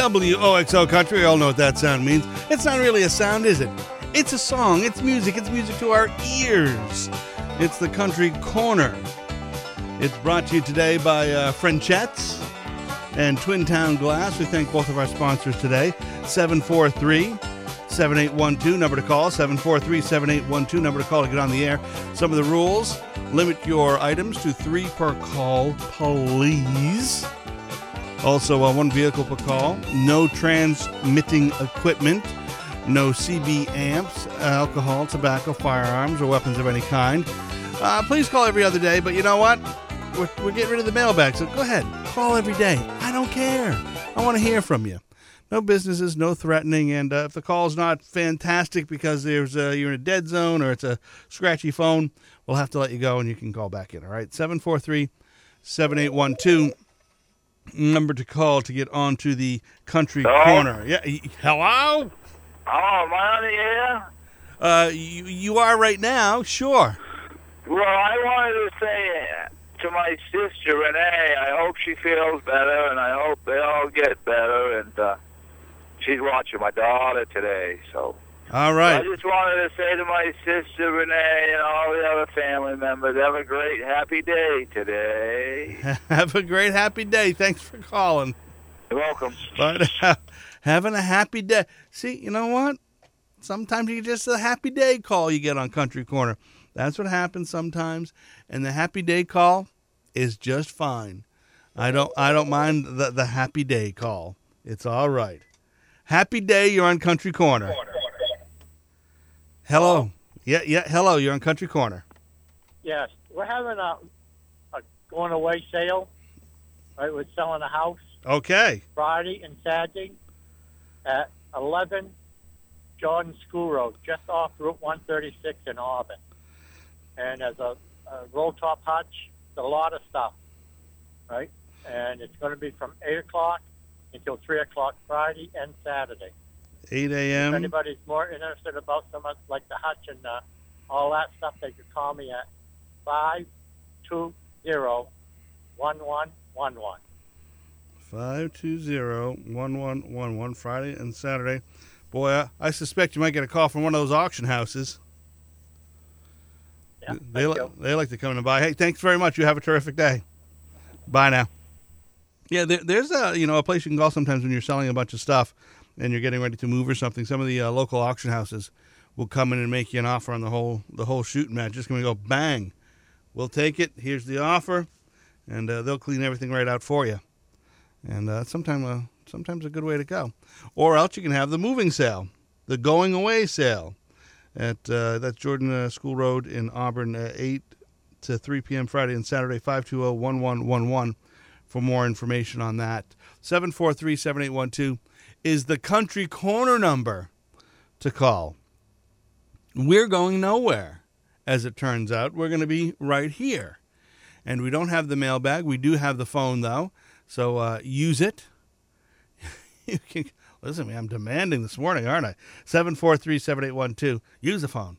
WOXO Country, we all know what that sound means. It's not really a sound, is it? It's a song, it's music, it's music to our ears. It's the Country Corner. It's brought to you today by uh, Frechette's and Twin Town Glass. We thank both of our sponsors today. 743 7812, number to call. 743 7812, number to call to get on the air. Some of the rules limit your items to three per call, please. Also, uh, one vehicle per call, no transmitting equipment, no CB amps, alcohol, tobacco, firearms, or weapons of any kind. Uh, please call every other day, but you know what? We're, we're getting rid of the mailbag, so go ahead, call every day. I don't care. I want to hear from you. No businesses, no threatening, and uh, if the call's not fantastic because there's uh, you're in a dead zone or it's a scratchy phone, we'll have to let you go and you can call back in. All right, 743 7812 number to call to get onto the country Hello? corner. Yeah, hello. Oh, am I on the air? Uh, you you are right now. Sure. Well, I wanted to say to my sister Renee, I hope she feels better, and I hope they all get better. And uh, she's watching my daughter today, so All I just wanted to say to my sister Renee and all the other family members, have a great, happy day today. Have a great happy day. Thanks for calling. You're welcome. But having a happy day. See, you know what? Sometimes you just a happy day call you get on Country Corner. That's what happens sometimes, and the happy day call is just fine. I don't I don't mind the the happy day call. It's all right. Happy day, you're on Country Corner. Hello. Yeah, yeah. Hello, you're on Country Corner. Yes, we're having a, a going away sale. Right, we're selling a house Okay. Friday and Saturday at 11 Jordan School Road, just off Route 136 in Auburn. And there's a, a roll top hutch, a lot of stuff, right? And it's going to be from 8 o'clock until 3 o'clock Friday and Saturday. 8 If a.m. anybody's more interested about some of like the hutch and uh, all that stuff, they could call me at five two zero one one one one. 520-1111 Friday and Saturday. Boy, I, I suspect you might get a call from one of those auction houses. Yeah, They, thank li- they like to come and buy. Hey, thanks very much. You have a terrific day. Bye now. Yeah, there, there's a you know a place you can call sometimes when you're selling a bunch of stuff and you're getting ready to move or something. Some of the uh, local auction houses will come in and make you an offer on the whole the whole shooting match. Just gonna go bang. We'll take it. Here's the offer, and uh, they'll clean everything right out for you. And uh, sometimes uh, sometimes a good way to go. Or else you can have the moving sale, the going away sale at uh, that's Jordan uh, School Road in Auburn, uh, 8 to 3 p.m. Friday and Saturday, 520-1111 for more information on that. 743-7812 is the country corner number to call. We're going nowhere, as it turns out. We're going to be right here. And we don't have the mailbag. We do have the phone, though. So uh, use it. you can listen to me. I'm demanding this morning, aren't I? 743-7812. Use the phone.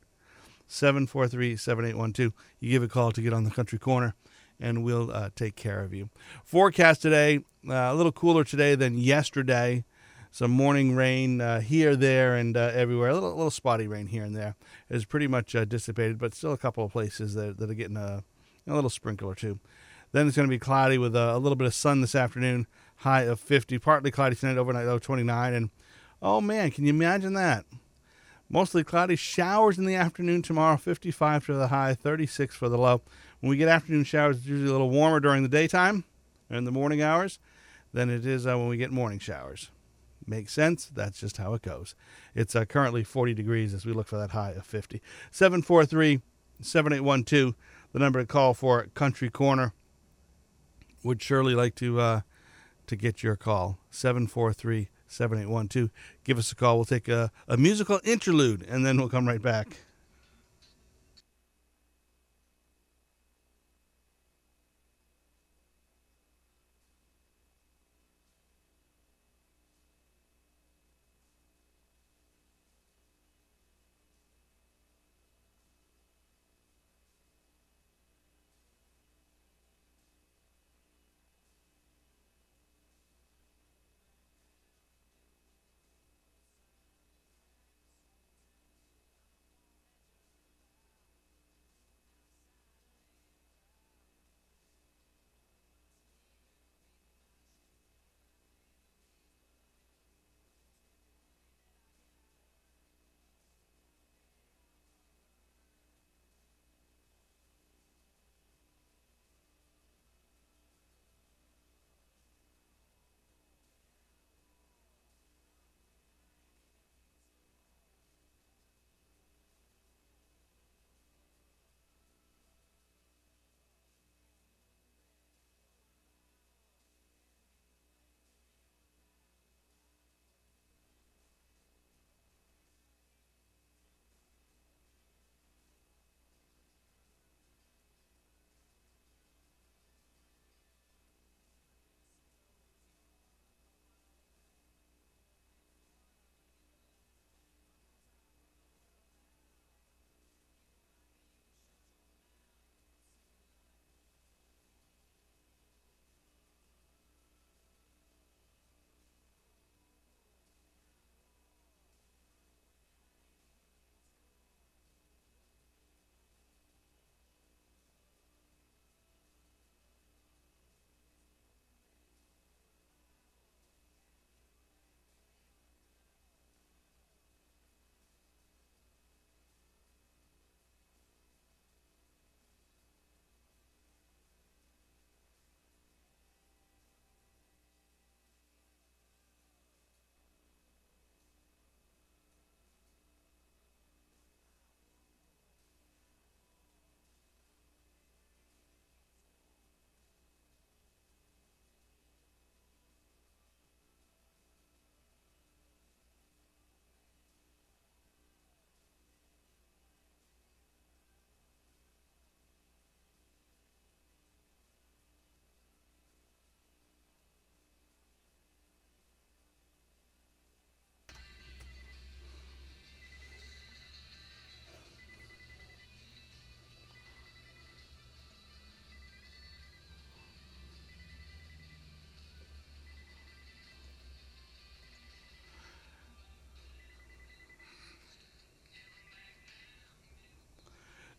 743-7812. You give a call to get on the country corner, and we'll uh, take care of you. Forecast today, uh, a little cooler today than yesterday. Some morning rain uh, here, there, and uh, everywhere. A little, little spotty rain here and there. It's pretty much uh, dissipated, but still a couple of places that, that are getting a, a little sprinkle or two. Then it's going to be cloudy with a, a little bit of sun this afternoon, high of 50. Partly cloudy tonight, overnight low 29. And oh man, can you imagine that? Mostly cloudy, showers in the afternoon tomorrow, 55 for the high, 36 for the low. When we get afternoon showers, it's usually a little warmer during the daytime and the morning hours than it is uh, when we get morning showers. Makes sense. That's just how it goes. It's uh, currently 40 degrees as we look for that high of 50. 743 7812, the number to call for Country Corner. Would surely like to uh, to get your call. 743 7812. Give us a call. We'll take a, a musical interlude and then we'll come right back.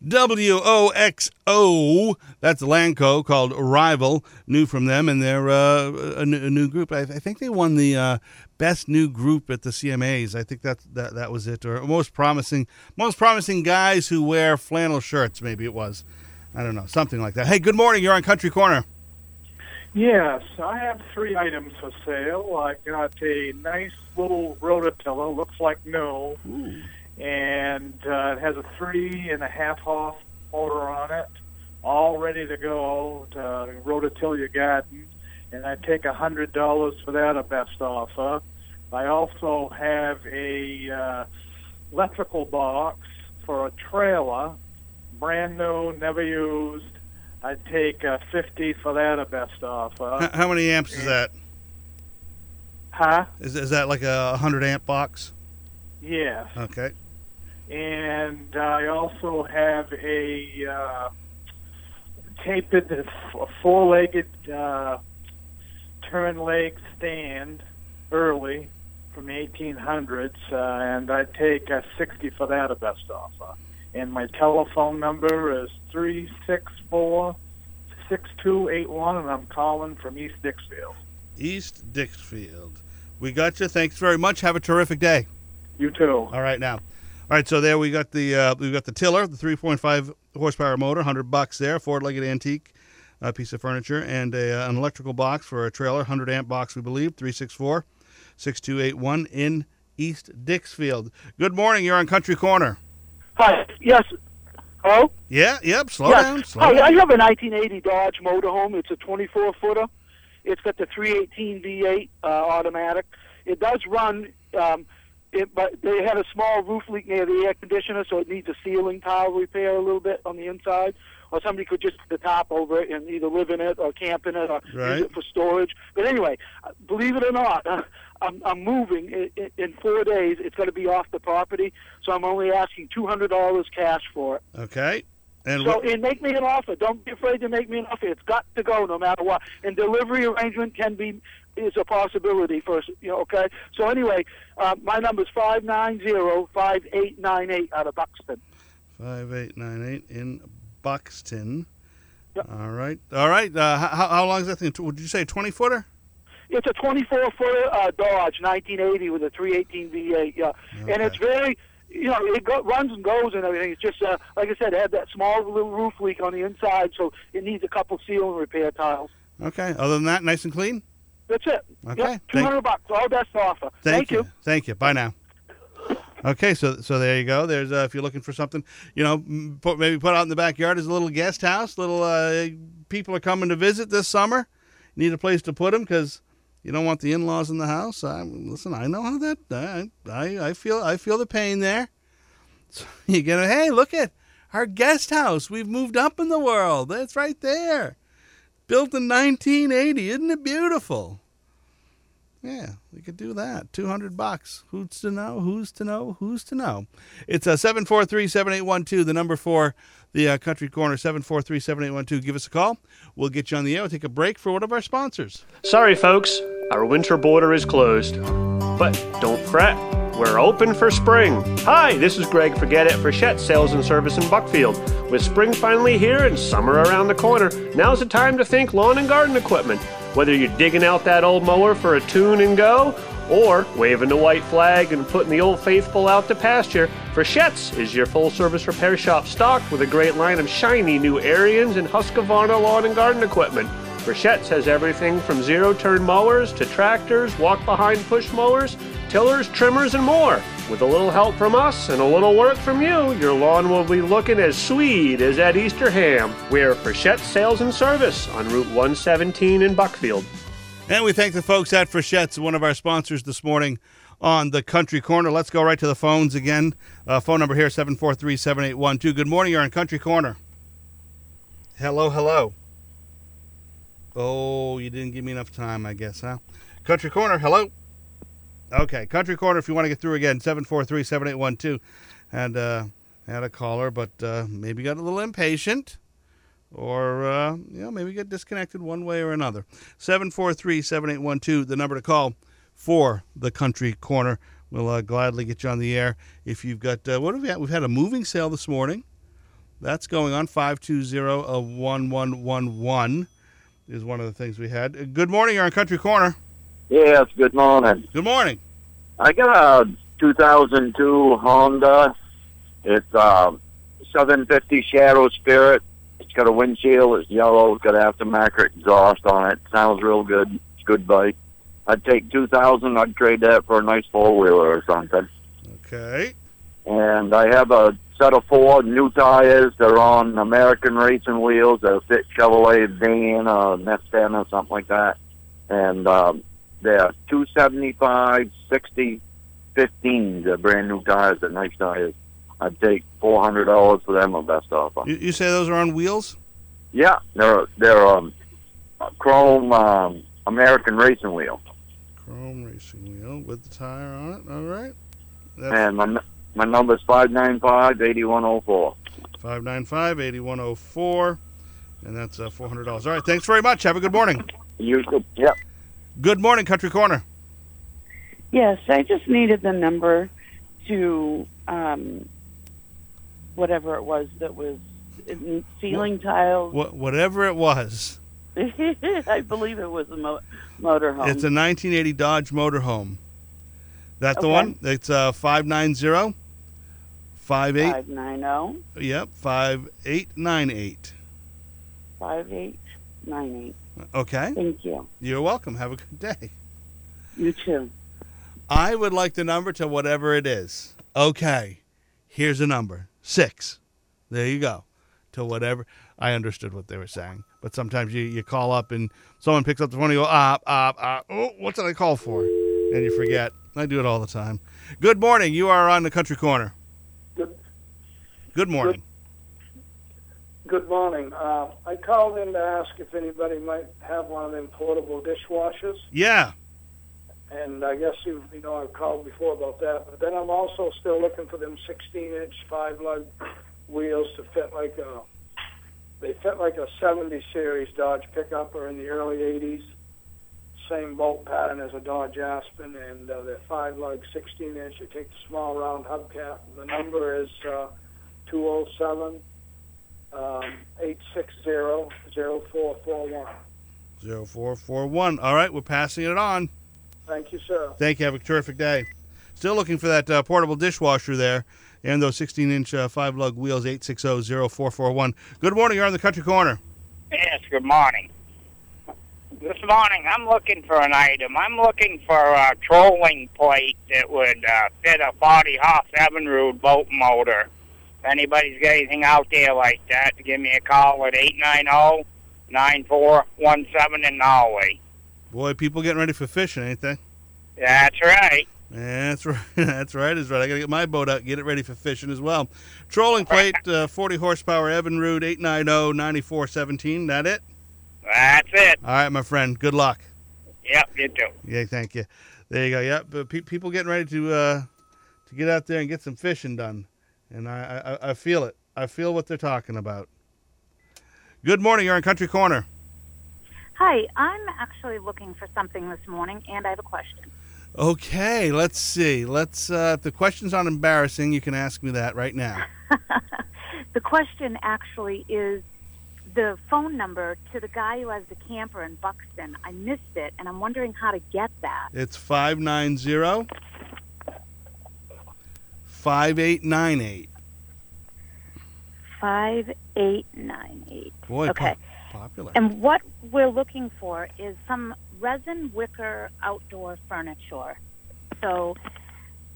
WOXO. That's Lanco called Rival. New from them, and they're uh, a, new, a, new, group. I, I, think they won the uh, best new group at the CMAs. I think that that that was it, or most promising most promising guys who wear flannel shirts. Maybe it was. I don't know, something like that. Hey, good morning. You're on Country Corner. Yes, I have three items for sale. I got a nice little rototiller, looks like no. Ooh and uh, it has a three and a half horse motor on it, all ready to go to rototill your garden. And I take a hundred dollars for that, a best offer. I also have a uh, electrical box for a trailer, brand new, never used. I take uh, fifty for that, a best offer. How, many amps is that? Huh? Is is that like a hundred amp box? Yeah. Okay and I also have a uh, taped a four-legged uh, turn leg stand early from the 1800s, uh, and I take a 60 for that a best offer. And my telephone number is 364 6281, and I'm calling from East Dixfield. East Dixfield. We got you. Thanks very much. Have a terrific day. You too. All right, now. All right, so there we got the uh, we got the tiller, the 3.5 horsepower motor, hundred bucks there, four-legged antique uh, piece of furniture, and a, uh, an electrical box for a trailer, hundred amp box, we believe, 364 6281 in East Dixfield. Good morning. You're on Country Corner. Hi. Yes. Hello? Yeah, yep. Slow Yes. down. Slow Hi, down. I have a 1980 Dodge motorhome. It's a 24 footer. It's got the 318 V8 uh, automatic. It does run, um, it, but they had a small roof leak near the air conditioner, so it needs a ceiling tile repair a little bit on the inside. Or somebody could just put the top over it and either live in it or camp in it or Right. use it for storage. But anyway, uh, believe it or not, uh, I'm, I'm moving in, four days. It's going to be off the property, so I'm only asking $200 cash for it. Okay. And So, and make me an offer. Don't be afraid to make me an offer. It's got to go no matter what. And delivery arrangement can be is a possibility for us. You know, okay. So anyway, uh, my number is five nine zero five eight nine eight out of Buxton. five eight nine eight in Buxton. Yep. All right. All right. Uh, how, how long is that thing? Would you say twenty footer? It's a 24 foot uh, Dodge 1980 with a 318 V8. Yeah, and it's very. You know, it go, runs and goes and everything. It's just, uh, like I said, it had that small little roof leak on the inside, so it needs a couple ceiling repair tiles. Okay. Other than that, nice and clean. That's it. Okay. Yep, Thank- 200 bucks. All best offer. Thank, you. Thank you. Bye now. Okay, so so there you go. There's uh, if you're looking for something, you know, m- put, maybe put out in the backyard as a little guest house. Little uh, people are coming to visit this summer. Need a place to put them because you don't want the in-laws in the house. I, listen, I know how that. I, I I feel I feel the pain there. So you get a hey, look at our guest house. We've moved up in the world. That's right there. Built in 1980. Isn't it beautiful? Yeah, we could do that. 200 bucks. Who's to know? Who's to know? Who's to know? It's a 743-7812, the number for the uh, Country Corner, 743-7812. Give us a call. We'll get you on the air. We'll take a break for one of our sponsors. Sorry, folks, our winter border is closed. But don't fret, we're open for spring. Hi, this is Greg Forget It for Shet Sales and Service in Buckfield. With spring finally here and summer around the corner, now's the time to think lawn and garden equipment. Whether you're digging out that old mower for a tune and go, or waving the white flag and putting the old faithful out to pasture, Frechette's is your full service repair shop stocked with a great line of shiny new Ariens and Husqvarna lawn and garden equipment. Frechette's has everything from zero turn mowers to tractors, walk behind push mowers, tillers, trimmers, and more. With a little help from us and a little work from you, your lawn will be looking as sweet as that Easter ham. We're Frechette's Sales and Service on Route 117 in Buckfield. And we thank the folks at Frechette's, one of our sponsors this morning on the Country Corner. Let's go right to the phones again. Uh, phone number here, 743-7812. Good morning. You're on Country Corner. Hello, hello. Oh, you didn't give me enough time, I guess, huh? Country Corner, hello. Okay, Country Corner, if you want to get through again, 743-7812. And uh, had a caller, but uh, maybe got a little impatient or uh, you know maybe get disconnected one way or another. 743-7812, the number to call for the Country Corner. We'll uh, gladly get you on the air if you've got uh, what have we had? We've had a moving sale this morning. That's going on 520-1111 is one of the things we had. Good morning, you're on Country Corner. Yes, good morning. Good morning. I got a 2002 Honda. It's uh, 750 Shadow Spirit. It's got a windshield. It's yellow. It's got aftermarket exhaust on it. Sounds real good. It's a good bike. I'd take 2000. I'd trade that for a nice four wheeler or something. Okay. And I have a set of four new tires. They're on American racing wheels. They'll fit Chevrolet van or Nestan or something like that. And um, they're 275, 60, 15. They're brand new tires. They're nice tires. I'd take $400 for them, a best offer. You, you say those are on wheels? Yeah, they're they're um, a chrome um, American racing wheel. Chrome racing wheel with the tire on it. All right. That's And my my number's 595-8104. 595-8104. And that's uh, $400. All right. Thanks very much. Have a good morning. You too. Yep. Good morning, Country Corner. Yes, I just needed the number to um, whatever it was that was in ceiling tiles. Wha whatever it was, I believe it was a mo- motorhome. it's a 1980 Dodge motorhome. That the Okay. one? It's uh, 590 58 five nine zero Yep, 5898. five eight nine eight. Okay. Thank you. You're welcome. Have a good day. You too. I would like the number to whatever it is. Okay. Here's a number. 6 There you go. To whatever. I understood what they were saying. But sometimes you, you call up and someone picks up the phone and you go, ah, ah, ah, oh, what did I call for? And you forget. I do it all the time. Good morning. You are on the Country Corner. Good, Good morning. good morning. Uh, I called in to ask if anybody might have one of them portable dishwashers, Yeah. and I guess you, you know I've called before about that. But then I'm also still looking for them 16-inch five-lug wheels to fit like a. They fit like a 70 series Dodge pickup or in the early 80s. Same bolt pattern as a Dodge Aspen, and uh, they're five-lug, 16-inch. You take the small round hubcap. The number is uh, 207 um, 860-0441. 0441. All right, we're passing it on. Thank you, sir. Thank you. Have a terrific day. Still looking for that uh, portable dishwasher there and those 16 inch uh, five lug wheels, 860 0441. Good morning. You're on the Country Corner. Yes, good morning. This morning, I'm looking for an item. I'm looking for a trolling plate that would uh, fit a 40 horse Evinrude boat motor. If anybody's got anything out there like that, give me a call at 890 9417 in Norway. Boy, people getting ready for fishing, ain't they? That's right. That's right. That's right. Is right. I got to get my boat out and get it ready for fishing as well. Trolling plate, uh, 40 horsepower, Evinrude, 890 9417. That it? That's it. All right, my friend. Good luck. Yep, you too. Yeah, thank you. There you go. Yep, but pe- people getting ready to uh, to get out there and get some fishing done, and I, I I feel it. I feel what they're talking about. Good morning. You're on Country Corner. Hi, I'm actually looking for something this morning, and I have a question. Okay, let's see. Let's. Uh, if the question's not embarrassing, you can ask me that right now. The question actually is the phone number to the guy who has the camper in Buxton. I missed it, and I'm wondering how to get that. It's 590 5898. 5898. Boy, Okay. po- popular. And what we're looking for is some resin wicker outdoor furniture. So,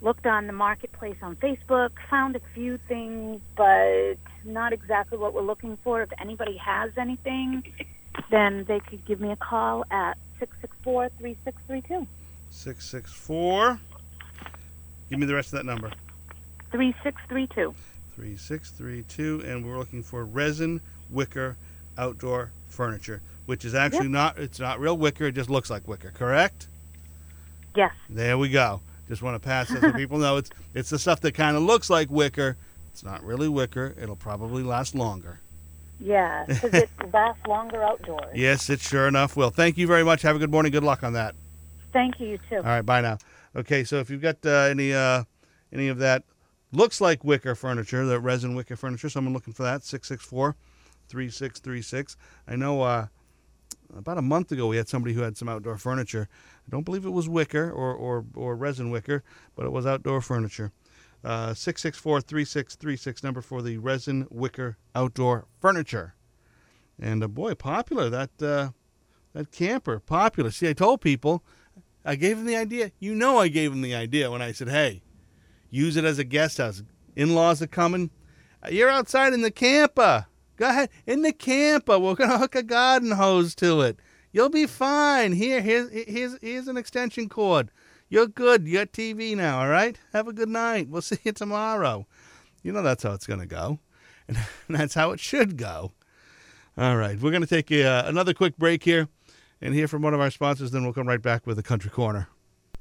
looked on the marketplace on Facebook, found a few things, but not exactly what we're looking for. If anybody has anything, then they could give me a call at 664 3632. 664. Give me the rest of that number. 3632. 3632 and we're looking for resin wicker outdoor furniture which is actually not it's not real wicker it just looks like wicker correct? Yes. there we go. Just want to pass it so people know it's it's the stuff that kind of looks like wicker. It's not really wicker it'll probably last longer. Yeah, because it lasts longer outdoors. yes it sure enough will. Thank you very much. Have a good morning. Good luck on that. Thank you, you too. all right bye now. Okay so if you've got uh, any uh, any of that looks like wicker furniture that resin wicker furniture. Someone looking for that 664 3636 i know uh, about a month ago we had somebody who had some outdoor furniture. I don't believe it was wicker or, or, or resin wicker but it was outdoor furniture. Uh, 664-3636 number for the resin wicker outdoor furniture. And uh, boy popular that uh, that camper popular. See i told people i gave them the idea. You know i gave them the idea when i said hey use it as a guest house. In-laws are coming. Uh, you're outside in the camper go ahead. In the camper we're gonna hook a garden hose to it. You'll be fine. Here here's here's here's an extension cord. You're good. You got tv now all right? Have a good night. We'll see you tomorrow. You know that's how it's gonna go. And that's how it should go. All right. We're gonna take a, uh, another quick break here and hear from one of our sponsors then we'll come right back with the country corner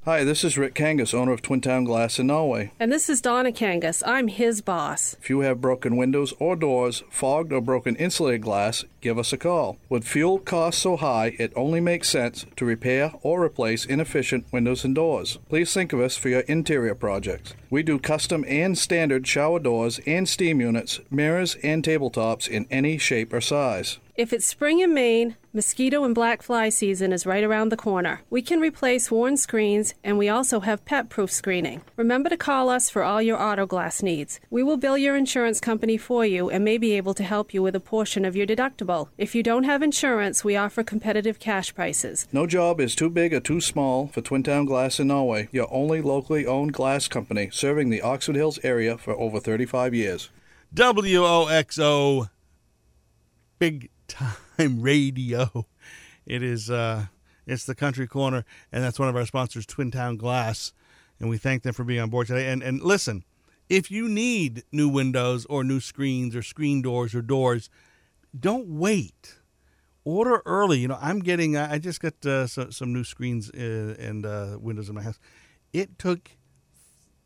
Hi, this is Rick Kangas, owner of Twin Town Glass in Norway. And this is Donna Kangas. I'm his boss. If you have broken windows or doors, fogged or broken insulated glass, give us a call. With fuel costs so high, it only makes sense to repair or replace inefficient windows and doors. Please think of us for your interior projects. We do custom and standard shower doors and steam units, mirrors, and tabletops in any shape or size. If it's spring in Maine, mosquito and black fly season is right around the corner. We can replace worn screens, and we also have pet proof screening. Remember to call us for all your auto glass needs. We will bill your insurance company for you and may be able to help you with a portion of your deductible. If you don't have insurance, we offer competitive cash prices. No job is too big or too small for Twin Town Glass in Norway, your only locally owned glass company serving the Oxford Hills area for over 35 years. WOXO big time radio. It is uh it's the country corner and that's one of our sponsors Twin Town Glass and we thank them for being on board today. And and listen, if you need new windows or new screens or screen doors or doors, don't wait. Order early. You know, I'm getting. I just got uh, so, some new screens uh, and uh, windows in my house. It took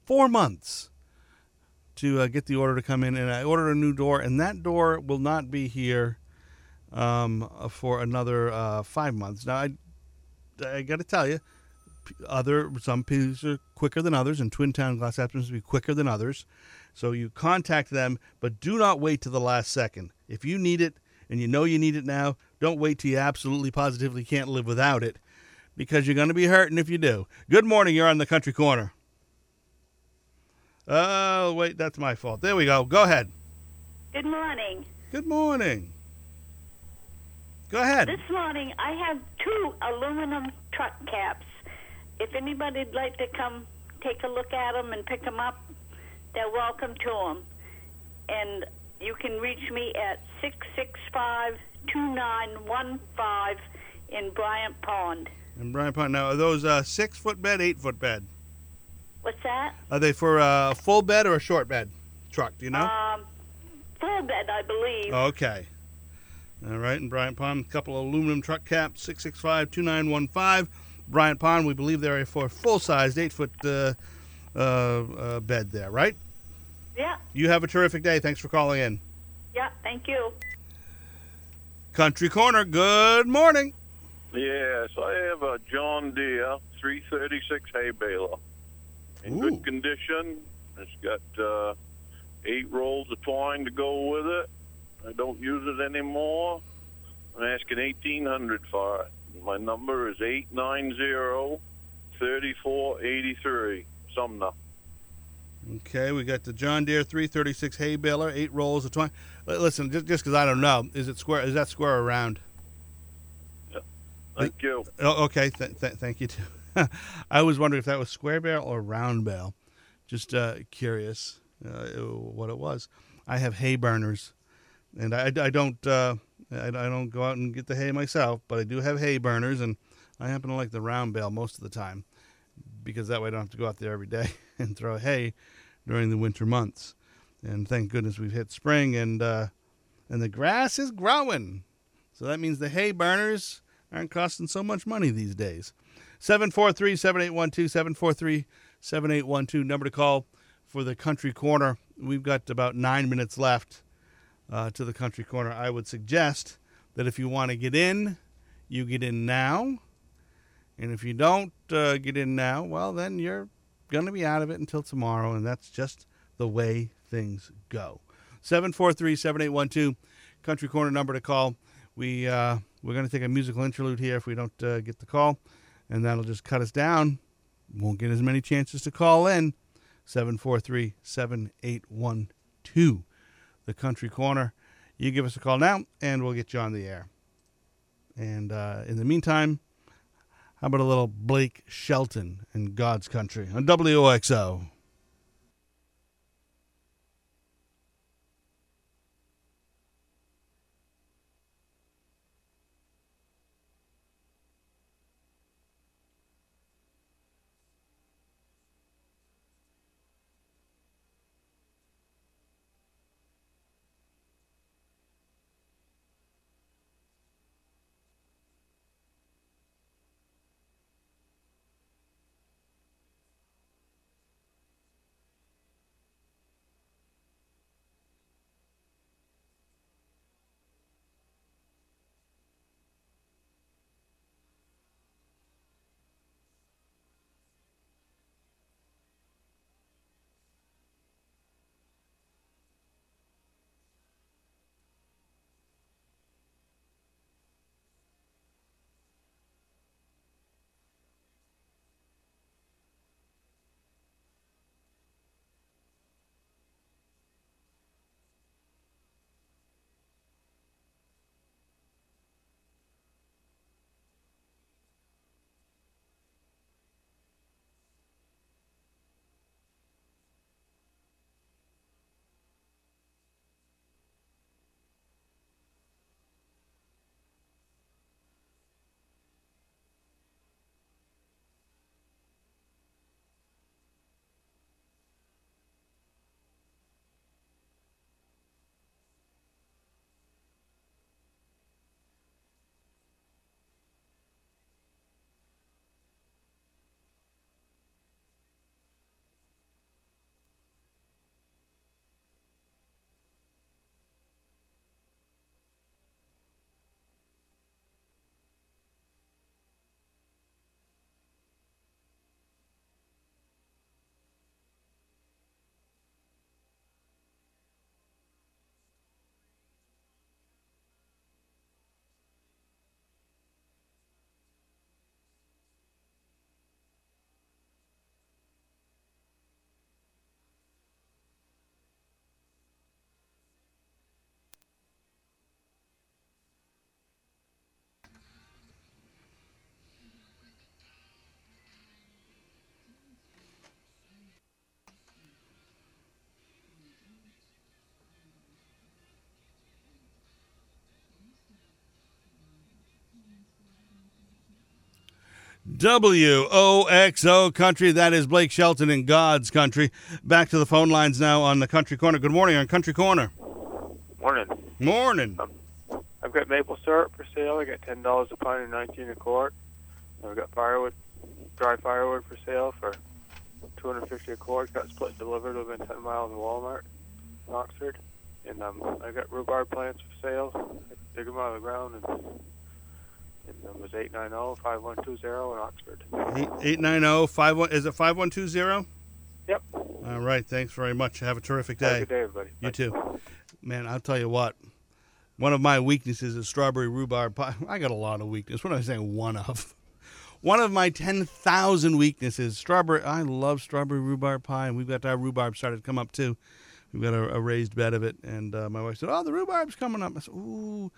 four months to uh, get the order to come in, and I ordered a new door, and that door will not be here um, for another uh, five months. Now, I I got to tell you, other some pieces are quicker than others, and Twin Town Glass happens to be quicker than others. So you contact them, but do not wait to the last second. If you need it and you know you need it now, don't wait till you absolutely positively can't live without it, because you're going to be hurting if you do. Good morning. You're on the Country Corner. Oh wait, that's my fault. There we go. Go ahead. Good morning. Good morning. Go ahead. This morning I have two aluminum truck caps. If anybody'd like to come take a look at them and pick them up, they're welcome to them. And you can reach me at 665 2915 in Bryant Pond. And Bryant Pond. Now, are those uh, six foot bed, eight foot bed? What's that? Are they for a full bed or a short bed truck? Do you know? Um, full bed, I believe. Okay. All right, and Bryant Pond, a couple of aluminum truck caps, 665 2915. Bryant Pond, we believe they're for full sized, eight foot uh, uh, uh, bed there, right? Yeah, You have a terrific day. Thanks for calling in. yeah, thank you. Country Corner, good morning. Yes, I have a John Deere 336 hay baler in good condition. It's got uh, eight rolls of twine to go with it. I don't use it anymore. I'm asking 1800 for it. My number is 890 3483. Sumner. Okay, we got the John Deere 336 hay baler, eight rolls of twine. L- Listen, just just because I don't know, is it square? Is that square or round? Thank you. Oh, okay, th- th- thank you too. I was wondering if that was square bale or round bale. Just uh, curious uh, what it was. I have hay burners, and I, I don't uh, I, I don't go out and get the hay myself, but I do have hay burners, and I happen to like the round bale most of the time because that way I don't have to go out there every day and throw hay during the winter months. And thank goodness we've hit spring, and uh, and the grass is growing. So that means the hay burners aren't costing so much money these days. 743 7812, 743 7812, number to call for the Country Corner. We've got about nine minutes left uh, to the Country Corner. I would suggest that if you want to get in, you get in now. And if you don't uh, get in now, well, then you're going to be out of it until tomorrow, and that's just the way things go. 743 7812, Country Corner number to call. We, uh, we're going to take a musical interlude here if we don't uh, get the call, and that'll just cut us down. Won't get as many chances to call in. 743 7812, the Country Corner. You give us a call now, and we'll get you on the air. And uh, in the meantime, how about a little Blake Shelton in God's Country on WOXO? WOXO Country. That is Blake Shelton in God's Country. Back to the phone lines now on the Country Corner. Good morning on Country Corner. Morning. Morning. I've got maple syrup for sale. I got ten dollars a pound and nineteen a quart. I've got firewood, dry firewood for sale for two hundred fifty a quart. Got split delivered within ten miles of Walmart in Oxford. And um, I got rhubarb plants for sale. I dig them out of the ground and and it was eight nine zero five one two zero in Oxford. Eight eight nine zero five one. Is it five one two zero? Yep. All right. Thanks very much. Have a terrific day. Have a good day, everybody. You too. Man, I'll tell you what. One of my weaknesses is strawberry rhubarb pie. I got a lot of weakness. What am I saying? One of. One of my 10,000 weaknesses, strawberry. I love strawberry rhubarb pie, and we've got our rhubarb started to come up too. We've got a, a raised bed of it, and uh, my wife said, "Oh, the rhubarb's coming up." I said, "Ooh,"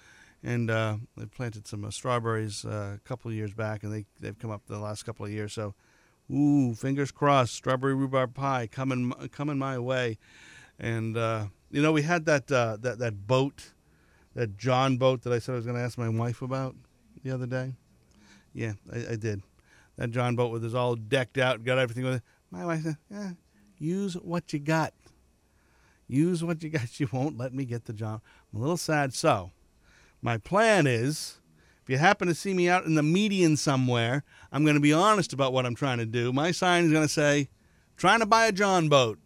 and uh, they planted some uh, strawberries uh, a couple of years back, and they they've come up the last couple of years. So, ooh, fingers crossed, strawberry rhubarb pie coming coming my way. And uh, you know, we had that uh, that that boat, that John boat that I said I was going to ask my wife about the other day. Yeah, I, I did. That John boat with us all decked out, got everything with it. My wife said, use what you got. Use what you got. She won't let me get the John. I'm a little sad. So, my plan is if you happen to see me out in the median somewhere, I'm going to be honest about what I'm trying to do. My sign is going to say, trying to buy a John boat.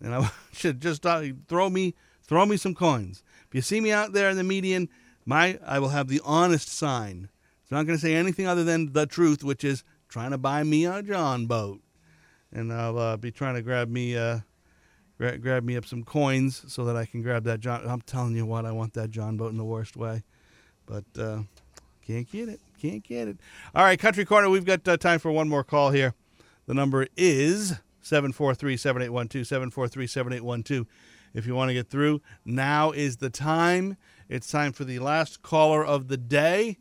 And I should just uh, throw me throw me some coins. If you see me out there in the median, my I will have the honest sign. It's not going to say anything other than the truth, which is trying to buy me a John boat. And I'll uh, be trying to grab me uh, gra- grab me up some coins so that I can grab that John. I'm telling you what, I want that John boat in the worst way, but uh, can't get it. Can't get it. All right, Country Corner. We've got uh, time for one more call here. The number is 743-7812, 743-7812. If you want to get through, now is the time. It's time for the last caller of the day.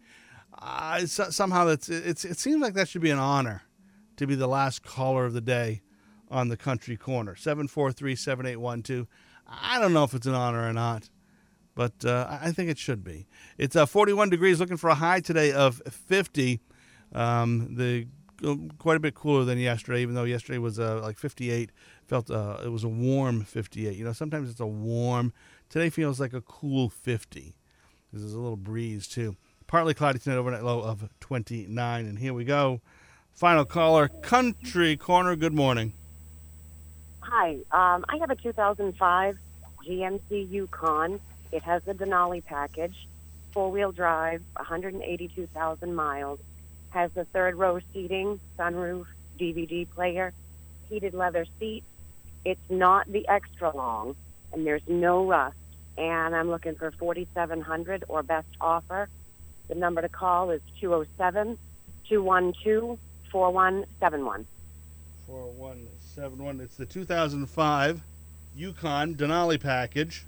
Uh, so- somehow that's it's it seems like that should be an honor to be the last caller of the day on the country corner. 743-7812 i don't know if it's an honor or not but uh, I- think it should be. It's uh, 41 degrees looking for a high today of 50 um, the quite a bit cooler than yesterday even though yesterday was uh, like 58 felt uh, it was a warm 58 you know sometimes it's a warm today feels like a cool 50 because there's a little breeze too. Partly cloudy tonight overnight low of 29 and here we go. Final caller country corner good morning Hi, um, I have a 2005 GMC Yukon. It has the Denali package, four-wheel drive, 182,000 miles. Has the third row seating, sunroof, DVD player, heated leather seats. It's not the extra long, and there's no rust. And I'm looking for 4,700 or best offer. The number to call is 207 212 4171. 4171. It's the 2005 Yukon Denali package.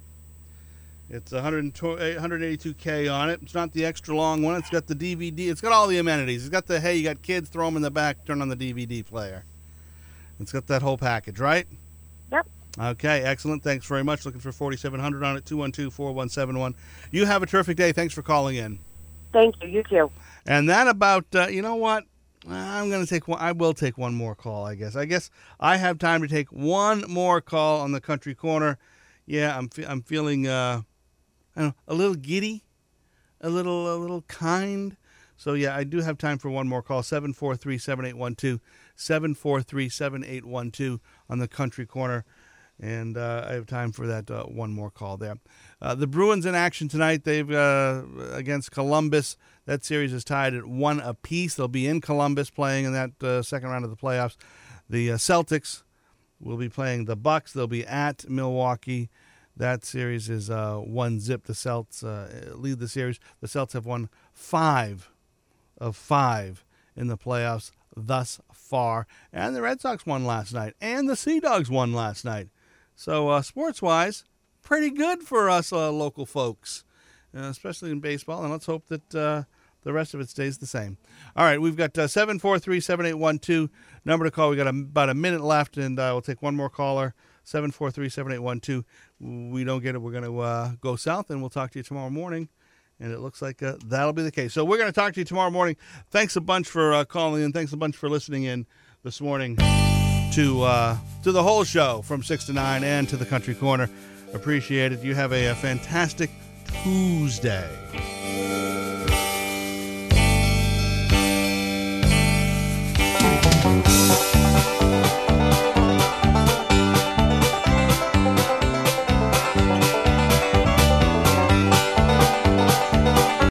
It's 182K on it. It's not the extra long one. It's got the DVD. It's got all the amenities. It's got the, hey, you got kids, throw them in the back, turn on the DVD player. It's got that whole package, right? Yep. Okay, excellent. Thanks very much. Looking for 4700 on it, 212 4171. You have a terrific day. Thanks for calling in. Thank you. You too. And that about uh, you know what? I'm gonna take one. I will take one more call. I guess. I guess I have time to take one more call on the country corner. Yeah, I'm fe- I'm feeling uh, know, a little giddy, a little a little kind. So yeah, I do have time for one more call. 743-7812, 743-7812 on the country corner. And uh, I have time for that uh, one more call there. Uh, the Bruins in action tonight. They've uh, against Columbus. That series is tied at one apiece. They'll be in Columbus playing in that uh, second round of the playoffs. The uh, Celtics will be playing the Bucks. They'll be at Milwaukee. That series is uh, one zip. The Celts lead the series. The Celts have won five of five in the playoffs thus far. And the Red Sox won last night. And the Sea Dogs won last night. So, sports wise, pretty good for us uh, local folks, uh, especially in baseball. And let's hope that uh, the rest of it stays the same. All right, we've got uh, 743 7812. Number to call. we got a, about a minute left, and uh, we'll take one more caller. 743 7812. We don't get it. We're going to uh, go south, and we'll talk to you tomorrow morning And it looks like that'll be the case. So we're going to talk to you tomorrow morning. Thanks a bunch for calling in. Thanks a bunch for listening in this morning to to the whole show from six to nine and to the Country Corner. Appreciate it. You have a, a fantastic Tuesday.